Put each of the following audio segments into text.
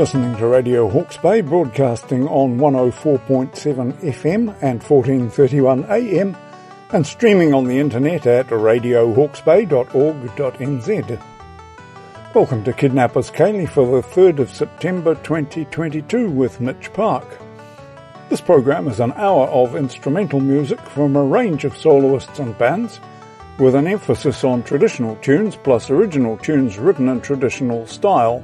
Listening to Radio Hawke's Bay, broadcasting on 104.7 FM and 1431 AM, and streaming on the internet at radiohawksbay.org.nz. Welcome to Kidnappers Ceilidh for the 3rd of September 2022 with Mitch Park. This program is an hour of instrumental music from a range of soloists and bands, with an emphasis on traditional tunes plus original tunes written in traditional style.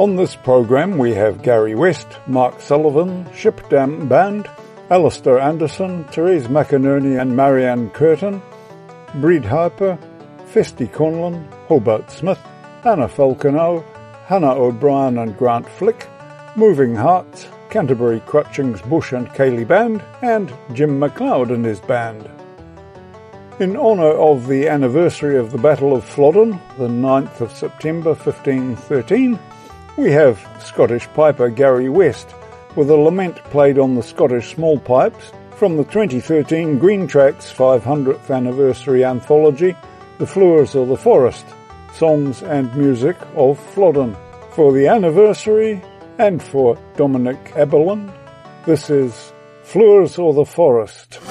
On this program we have Gary West, Mark Sullivan, Shipdham Band, Alistair Anderson, Therese McInerney and Marianne Curtin, Bríd Harper, Festy Conlon, Hobart Smith, Anna Falconeau, Hannah O'Brien and Grant Flick, Moving Hearts, Canterbury Crutchings Bush and Ceilidh Band, and Jim McLeod and his band. In honour of the anniversary of the Battle of Flodden, the 9th of September 1513, we have Scottish piper Gary West with a lament played on the Scottish small pipes from the 2013 Greentrax 500th anniversary anthology, The Flowers of the Forest, Songs and Music of Flodden. For the anniversary and for Dominic Abelin, this is Flowers of the Forest.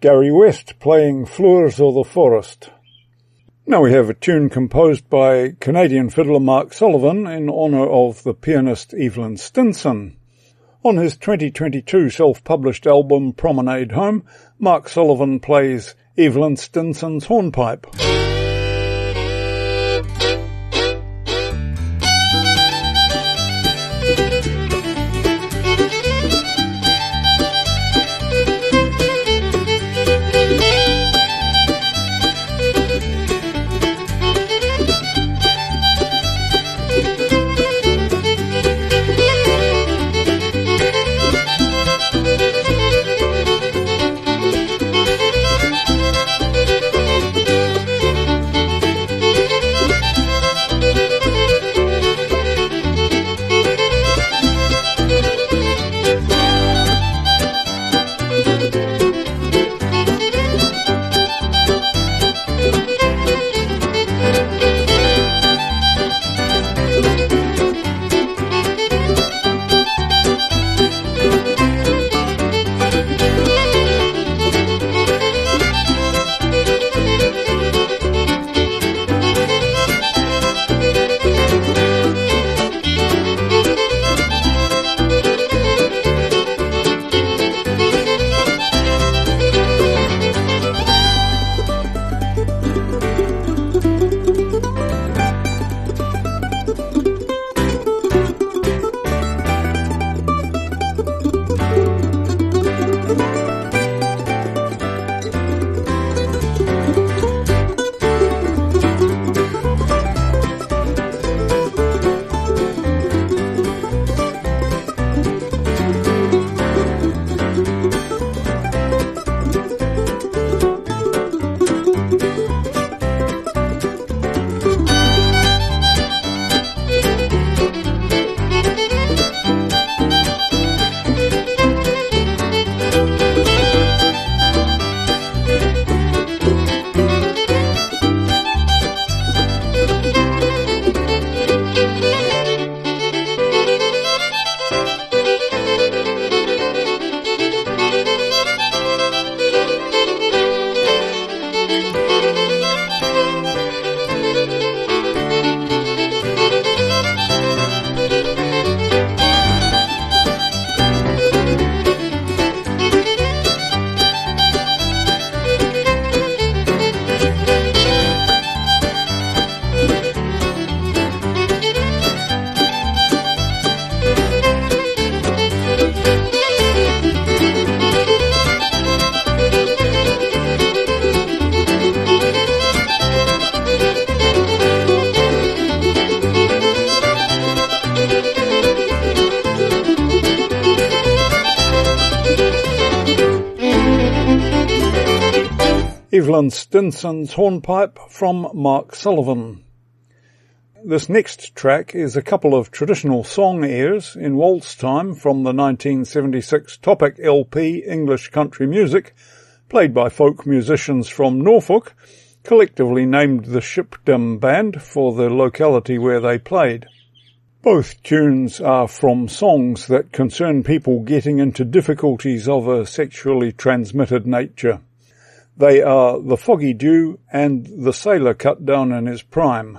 Gary West playing Flowers of the Forest. Now we have a tune composed by Canadian fiddler Mark Sullivan in honour of the pianist Evelyn Stinson. On his 2022 self-published album Promenade Home, Mark Sullivan plays Evelyn Stinson's hornpipe. Evelyn Stinson's hornpipe from Mark Sullivan. This next track is a couple of traditional song airs in waltz time from the 1976 Topic LP English Country Music, played by folk musicians from Norfolk, collectively named the Shipdham Band for the locality where they played. Both tunes are from songs that concern people getting into difficulties of a sexually transmitted nature. They are the foggy dew and the sailor cut down in his prime.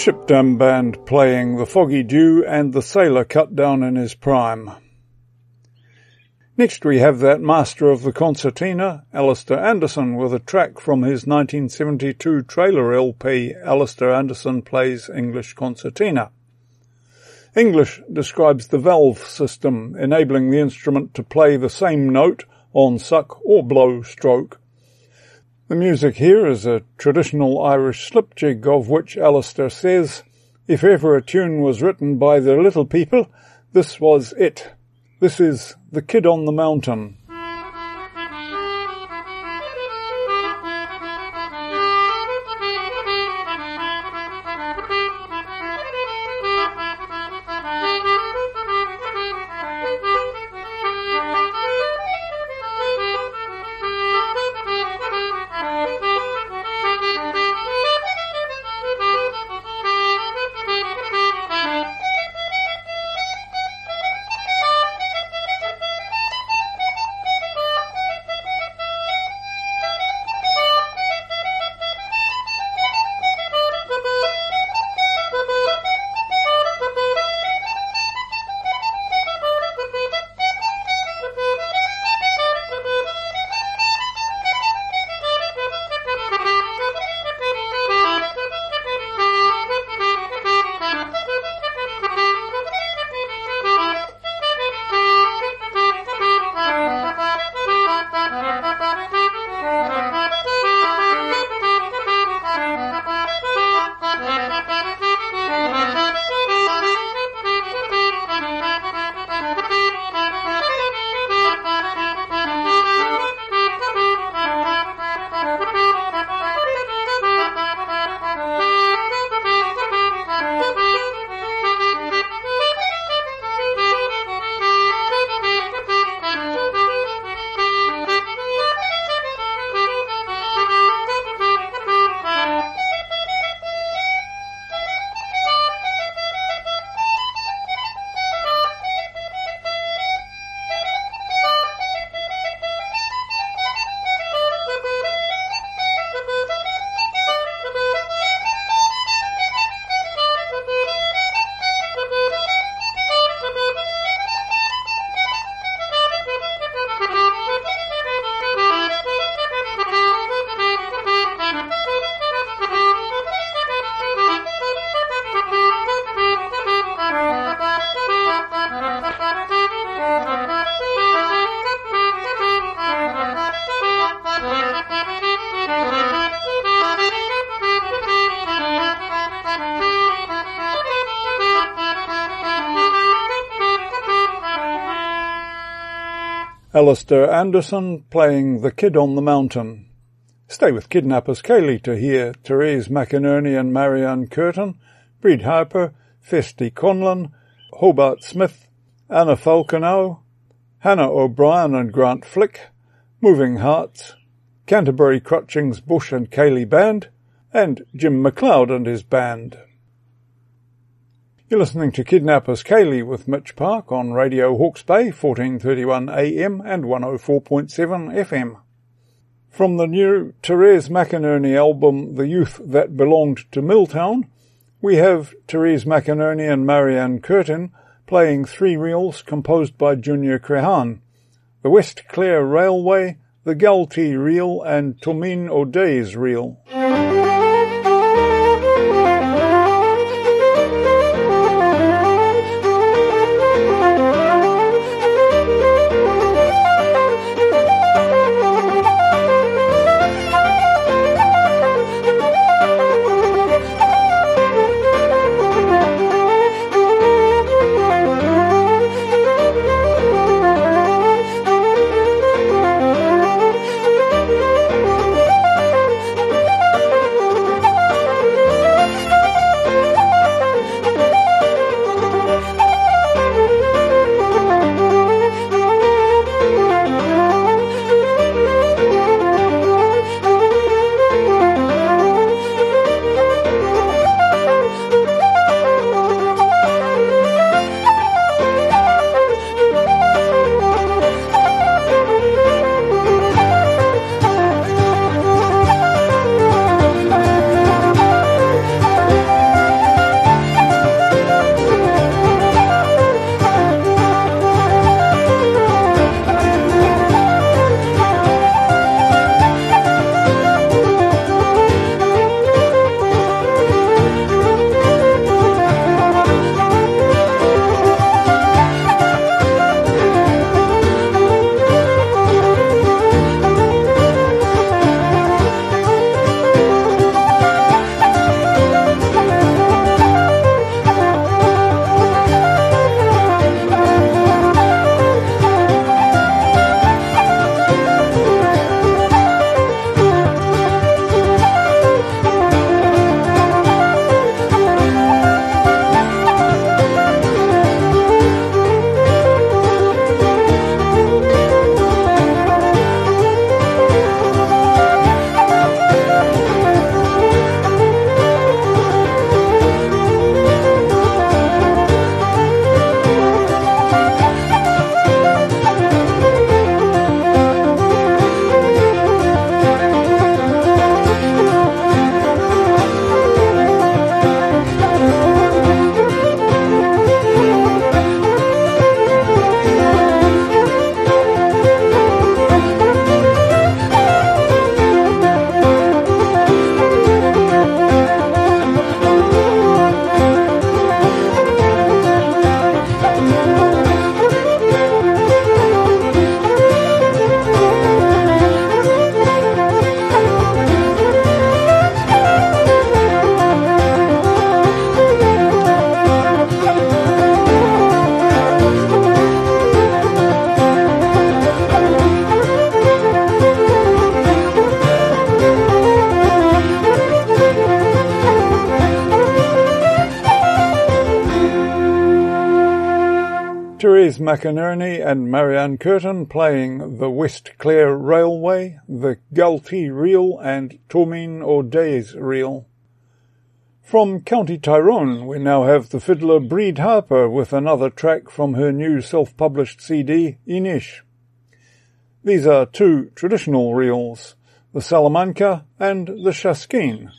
Shipdham Band playing The Foggy Dew and The Sailor Cut Down in His Prime. Next we have that master of the concertina, Alistair Anderson, with a track from his 1972 trailer LP, Alistair Anderson Plays English Concertina. English describes the valve system, enabling the instrument to play the same note on suck or blow stroke. The music here is a traditional Irish slipjig of which Alistair says, if ever a tune was written by the little people, this was it. This is The Kid on the Mountain. Alistair Anderson playing The Kid on the Mountain. Stay with Kidnappers Ceilidh to hear Therese McInerney and Marianne Curtin, Bríd Harper, Festy Conlon, Hobart Smith, Anna Falconeau, Hannah O'Brien and Grant Flick, Moving Hearts, Canterbury Crutchings Bush and Ceilidh Band, and Jim McLeod and his band. You're listening to Kidnappers Ceilidh with Mitch Park on Radio Hawke's Bay, 1431 AM and 104.7 FM. From the new Therese McInerney album The Youth That Belonged to Miltown, we have Therese McInerney and Marianne Curtin playing three reels composed by Junior Crehan, the West Clare Railway, the Galtee Reel and Tomin O'Day's Reel. McInerney and Marianne Curtin playing the West Clare Railway, the Galtee Reel and Tourmaine O'Day's Reel. From County Tyrone we now have the fiddler Bríd Harper with another track from her new self-published CD, Inish. These are two traditional reels, the Salamanca and the Shaskeen.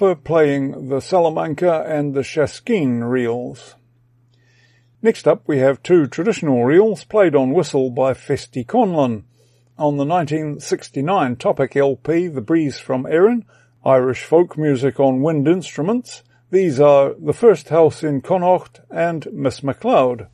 Playing the Salamanca and the Shaskeen reels. Next up we have two traditional reels played on whistle by Festy Conlon. On the 1969 Topic LP The Breeze from Erin, Irish folk music on wind instruments, these are The First House in Connaught and Miss MacLeod.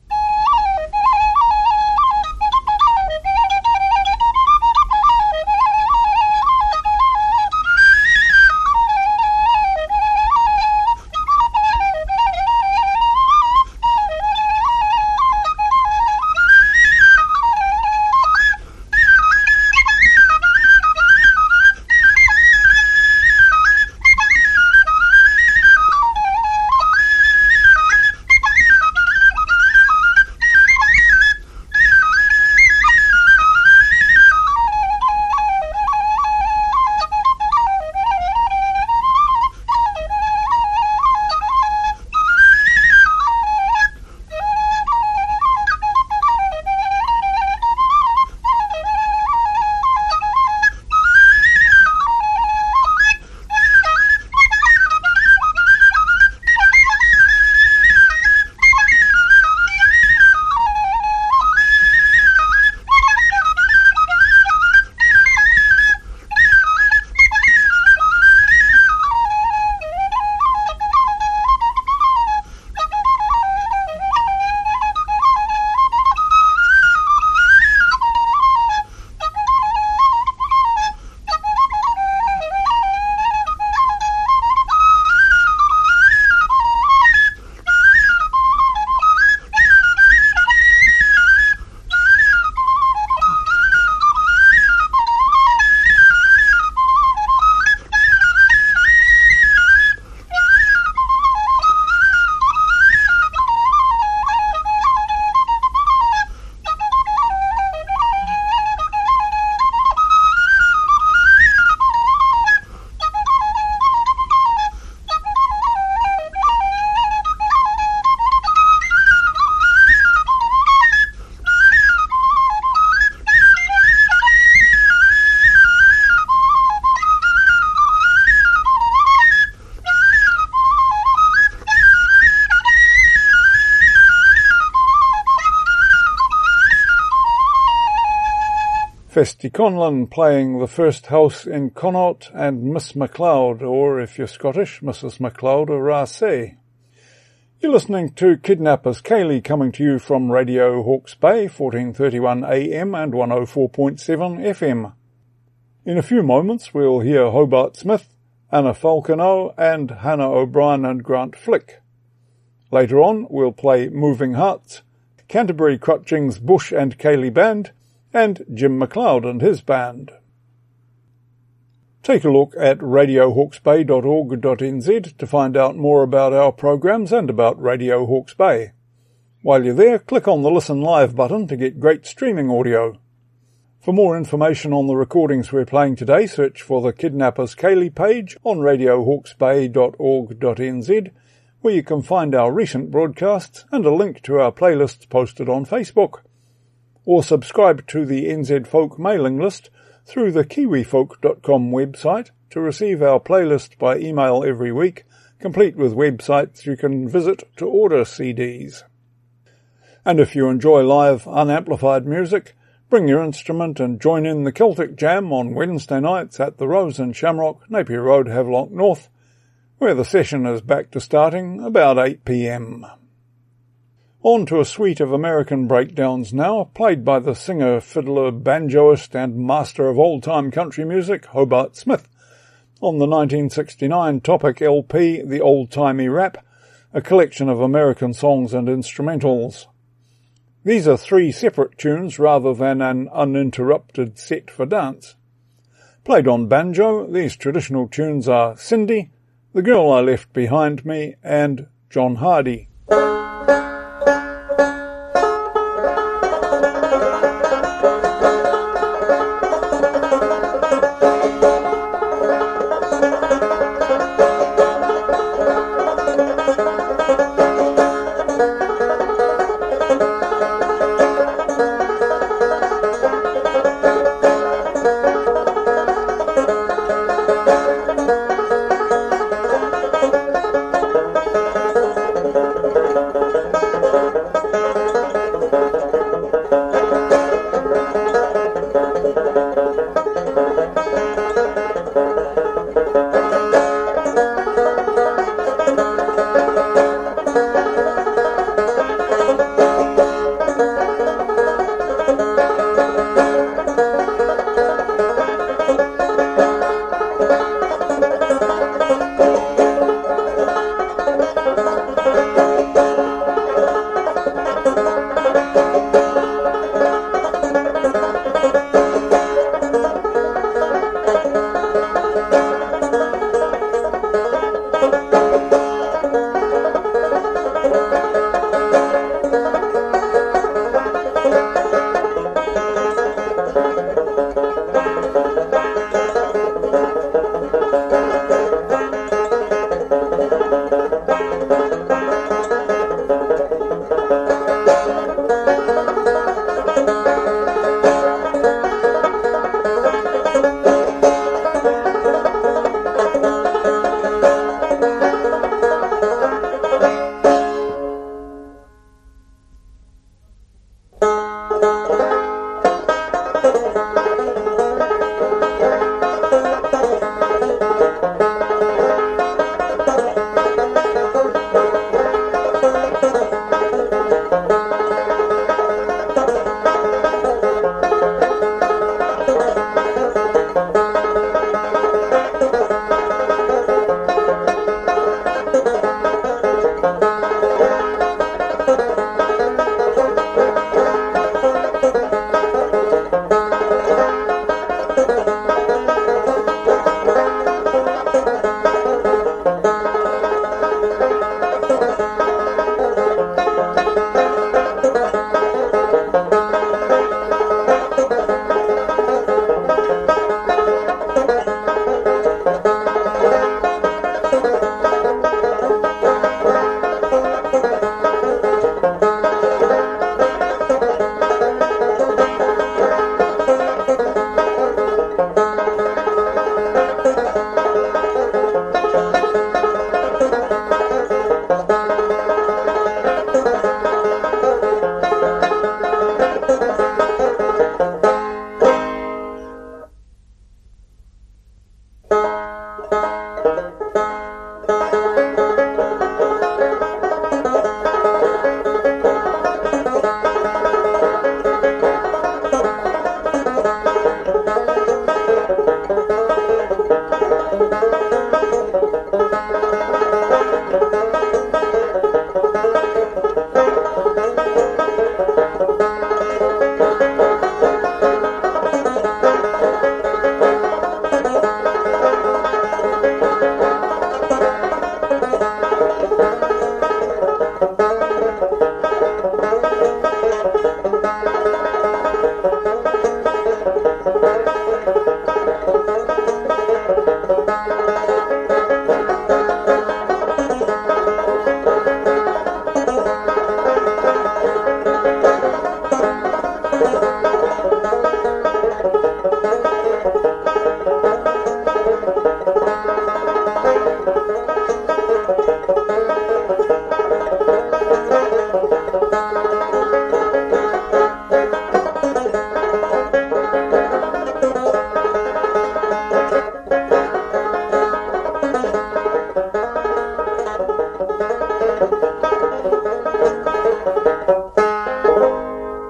Festy Conlon playing the first house in Connaught and Miss MacLeod, or if you're Scottish, Mrs. MacLeod or Raasay. You're listening to Kidnappers Ceilidh coming to you from Radio Hawke's Bay, 1431 AM and 104.7 FM. In a few moments we'll hear Hobart Smith, Anna Falconeau and Hannah O'Brien and Grant Flick. Later on we'll play Moving Hearts, Canterbury Crutchings Bush and Ceilidh Band, and Jim McLeod and his band. Take a look at radiohawksbay.org.nz to find out more about our programs and about Radio Hawke's Bay. While you're there, click on the Listen Live button to get great streaming audio. For more information on the recordings we're playing today, search for the Kidnappers Ceilidh page on radiohawksbay.org.nz, where you can find our recent broadcasts and a link to our playlists posted on Facebook. Or subscribe to the NZ Folk mailing list through the kiwifolk.com website to receive our playlist by email every week, complete with websites you can visit to order CDs. And if you enjoy live, unamplified music, bring your instrument and join in the Celtic Jam on Wednesday nights at the Rose and Shamrock, Napier Road, Havelock North, where the session is back to starting about 8pm. On to a suite of American breakdowns now, played by the singer, fiddler, banjoist and master of old-time country music, Hobart Smith, on the 1969 Topic LP, The Old Timey Rap, a collection of American songs and instrumentals. These are three separate tunes rather than an uninterrupted set for dance. Played on banjo, these traditional tunes are Cindy, The Girl I Left Behind Me, and John Hardy.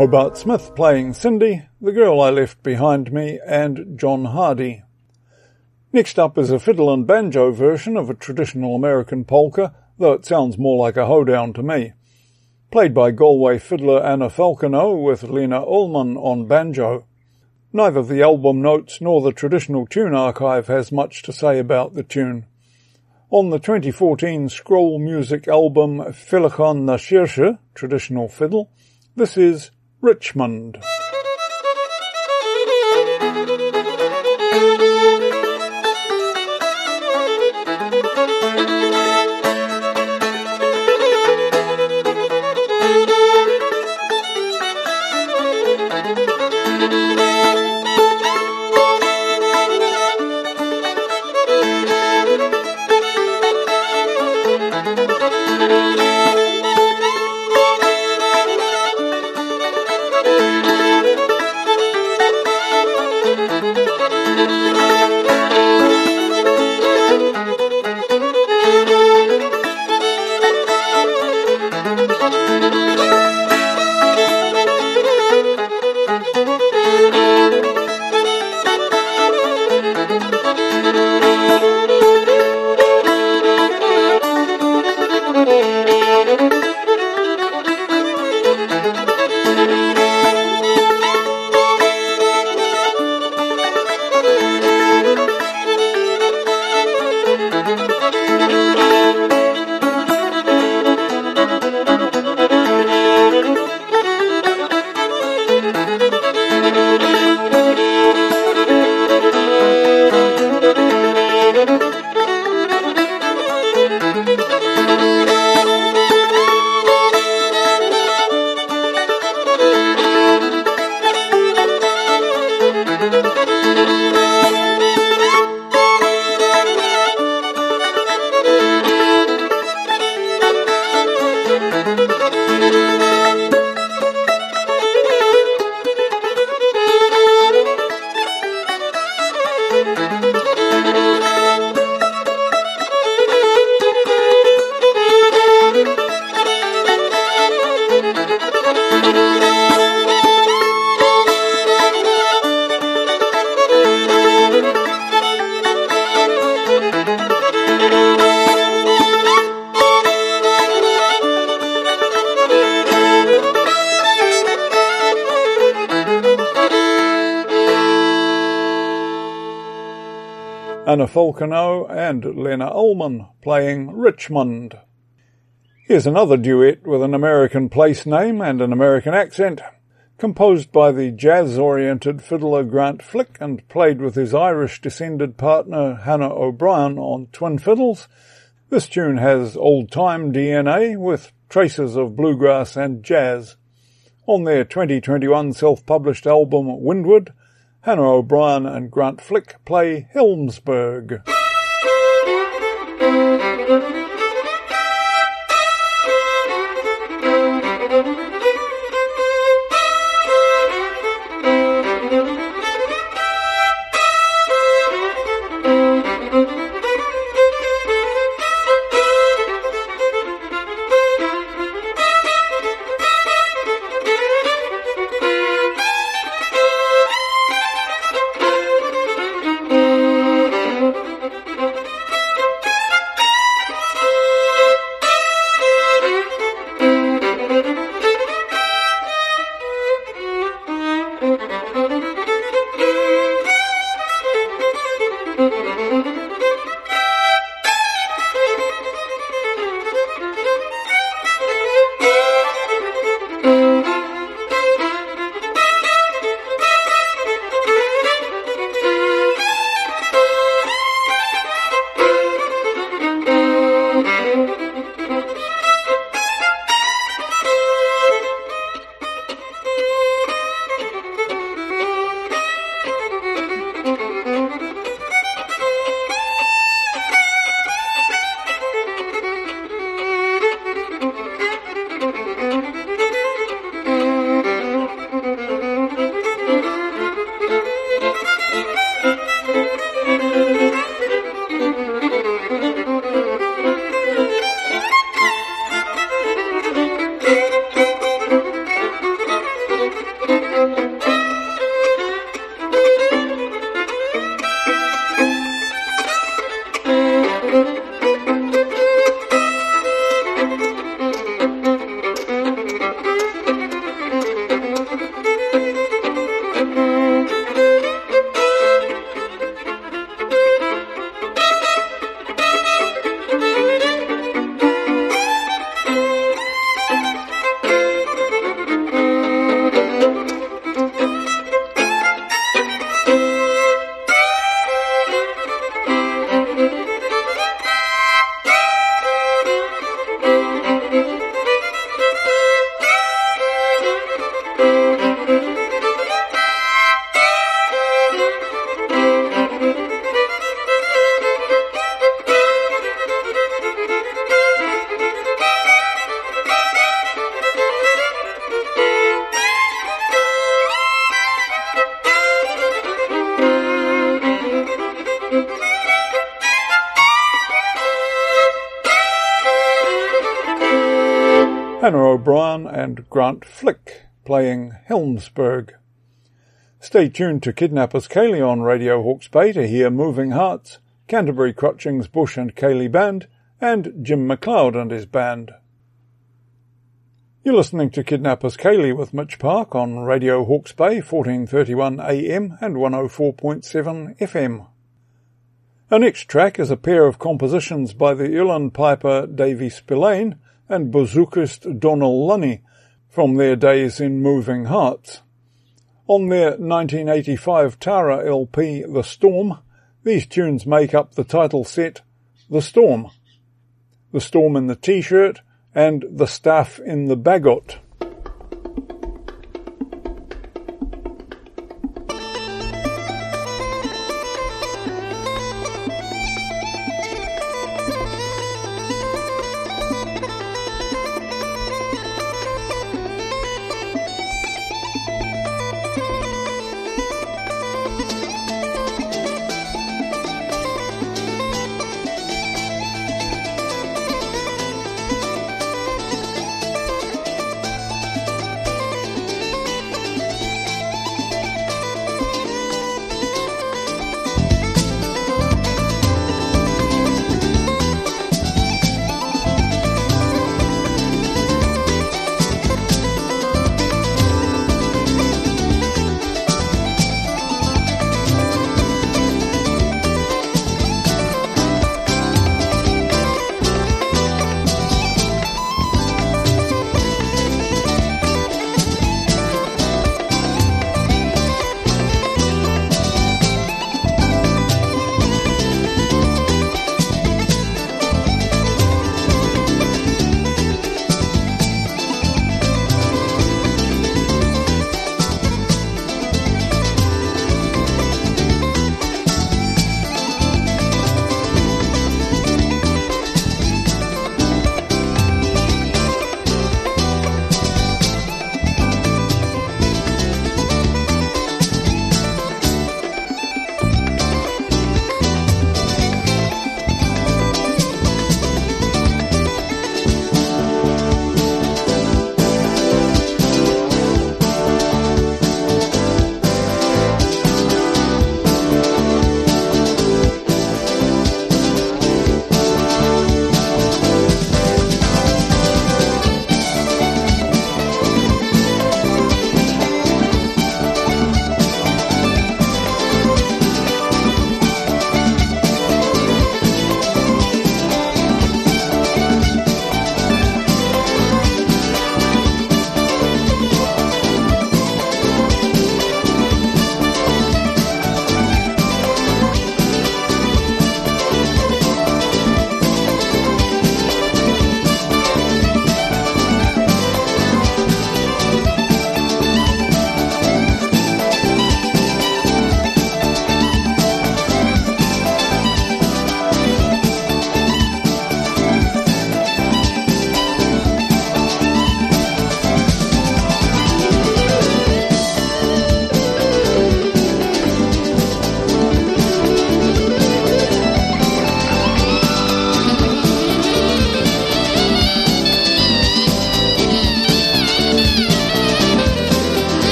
Hobart Smith playing Cindy, The Girl I Left Behind Me, and John Hardy. Next up is a fiddle and banjo version of a traditional American polka, though it sounds more like a hoedown to me. Played by Galway fiddler Anna Falkenau with Lena Ullman on banjo. Neither the album notes nor the traditional tune archive has much to say about the tune. On the 2014 Scroll Music album Filachon na Sirsche, traditional fiddle, this is Richmond. Anna Falkenau and Lena Ullman playing Richmond. Here's another duet with an American place name and an American accent, composed by the jazz-oriented fiddler Grant Flick and played with his Irish-descended partner Hannah O'Brien on twin fiddles. This tune has old-time DNA with traces of bluegrass and jazz. On their 2021 self-published album Windward, Hannah O'Brien and Grant Flick play Helmsburg. And Grant Flick playing Helmsburg. Stay tuned to Kidnappers Ceilidh on Radio Hawke's Bay to hear Moving Hearts, Canterbury Crutchings Bush and Ceilidh Band, and Jim MacLeod and his band. You're listening to Kidnappers Ceilidh with Mitch Park on Radio Hawke's Bay, 1431 AM and 104.7 FM. Our next track is a pair of compositions by the uilleann piper Davy Spillane and bouzoukist Donal Lunny from their days in Moving Hearts. On their 1985 Tara LP The Storm, these tunes make up the title set The Storm. The Storm in the T-shirt and The Staff in the Bagot.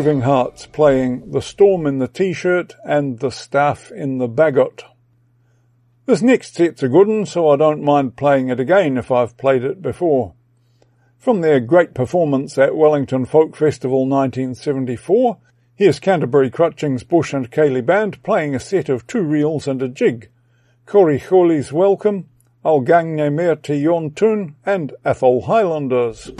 Moving Hearts playing The Storm in the T-shirt and The Staff in the Bagot. This next set's a good one, so I don't mind playing it again if I've played it before. From their great performance at Wellington Folk Festival 1974, here's Canterbury Crutchings Bush and Ceilidh Band playing a set of two reels and a jig. Corey Chorley's Welcome, Al Gangne Mer Yon Tune and Athol Highlanders.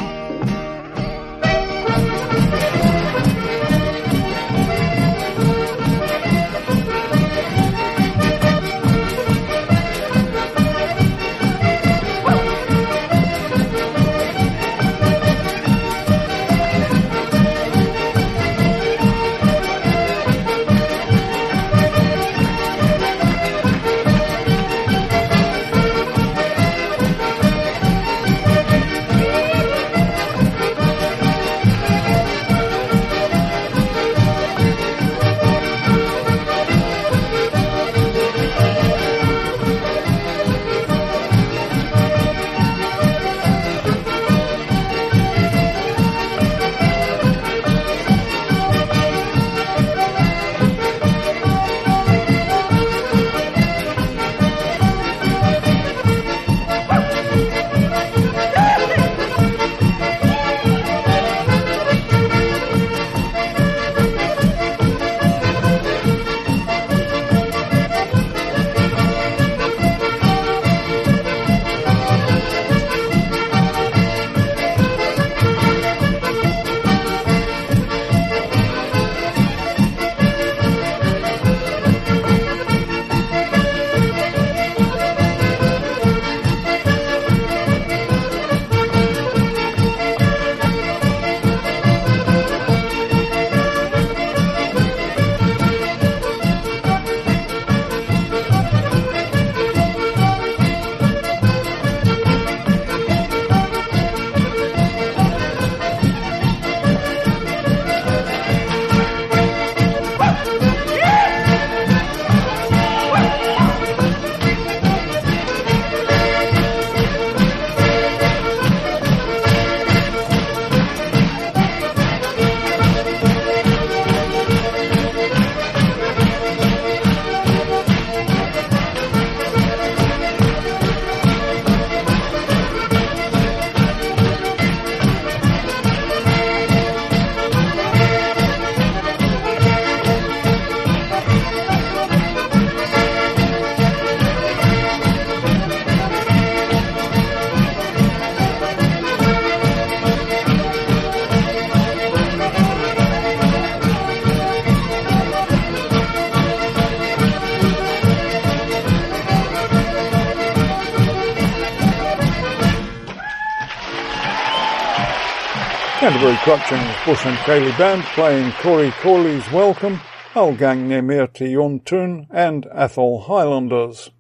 Crutchings Bush and Ceilidh Band playing Corey Corley's Welcome, Algang Nemirti Yontun and Athol Highlanders.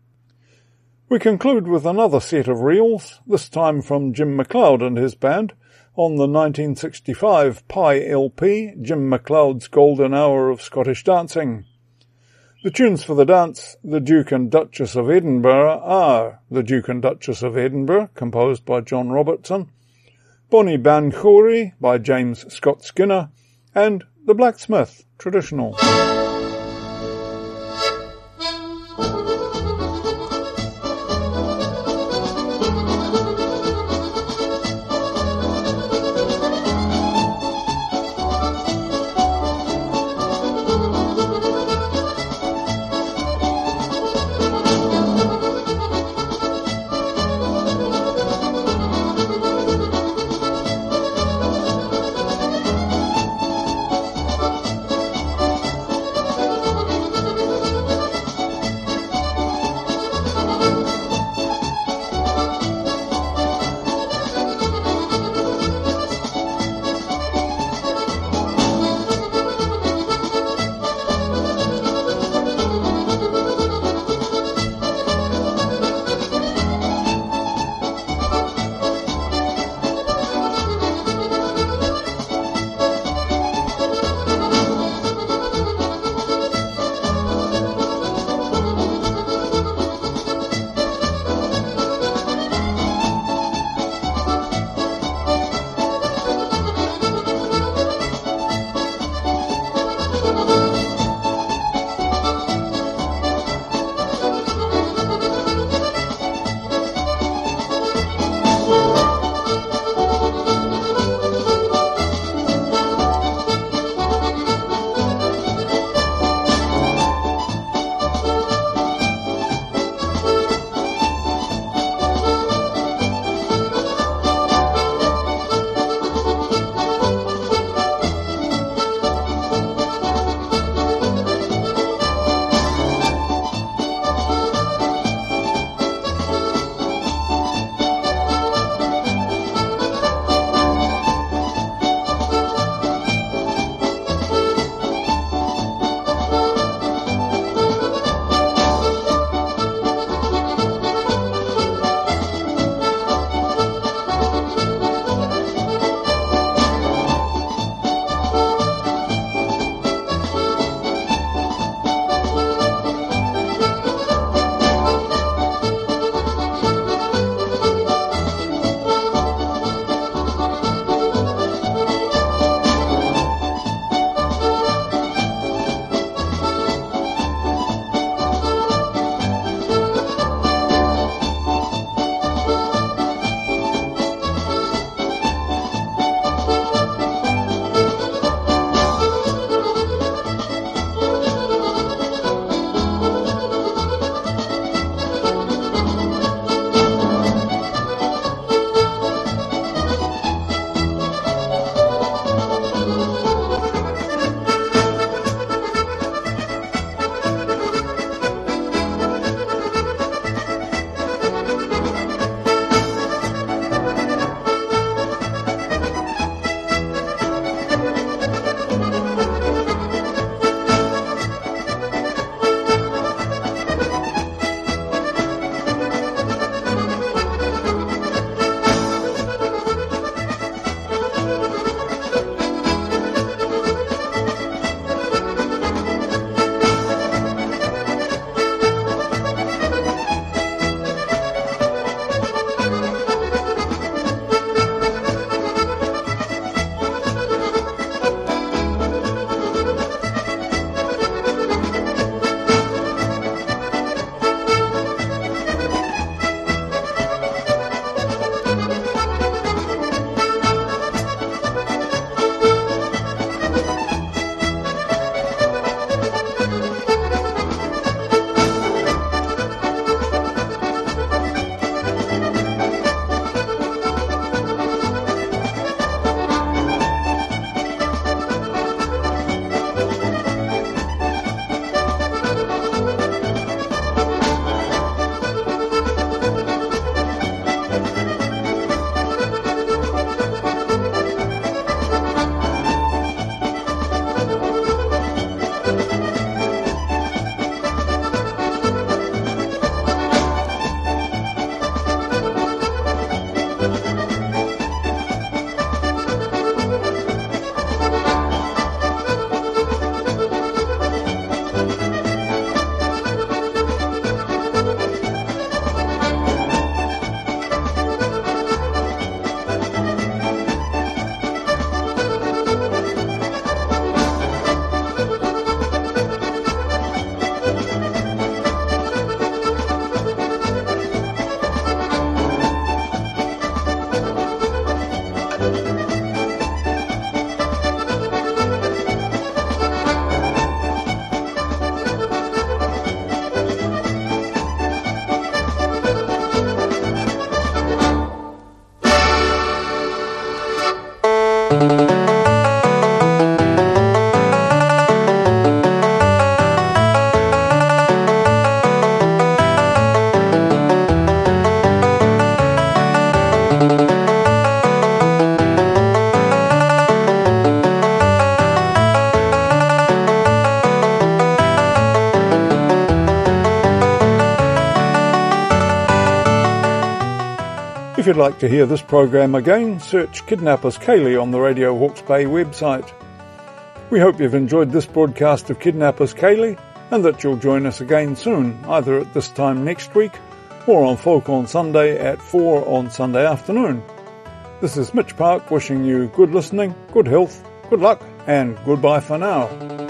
We conclude with another set of reels, this time from Jim MacLeod and his band, on the 1965 Pye LP, Jim MacLeod's Golden Hour of Scottish Dancing. The tunes for the dance, The Duke and Duchess of Edinburgh, are The Duke and Duchess of Edinburgh, composed by John Robertson, Bonnie Banchory by James Scott Skinner, and The Blacksmith, traditional. Like to hear this program again, search Kidnappers Ceilidh on the Radio Hawke's Bay website. We hope you've enjoyed this broadcast of Kidnappers Ceilidh and that you'll join us again soon, either at this time next week or on Folk on Sunday at 4 on Sunday afternoon. This is Mitch Park wishing you good listening, good health, good luck, and goodbye for now.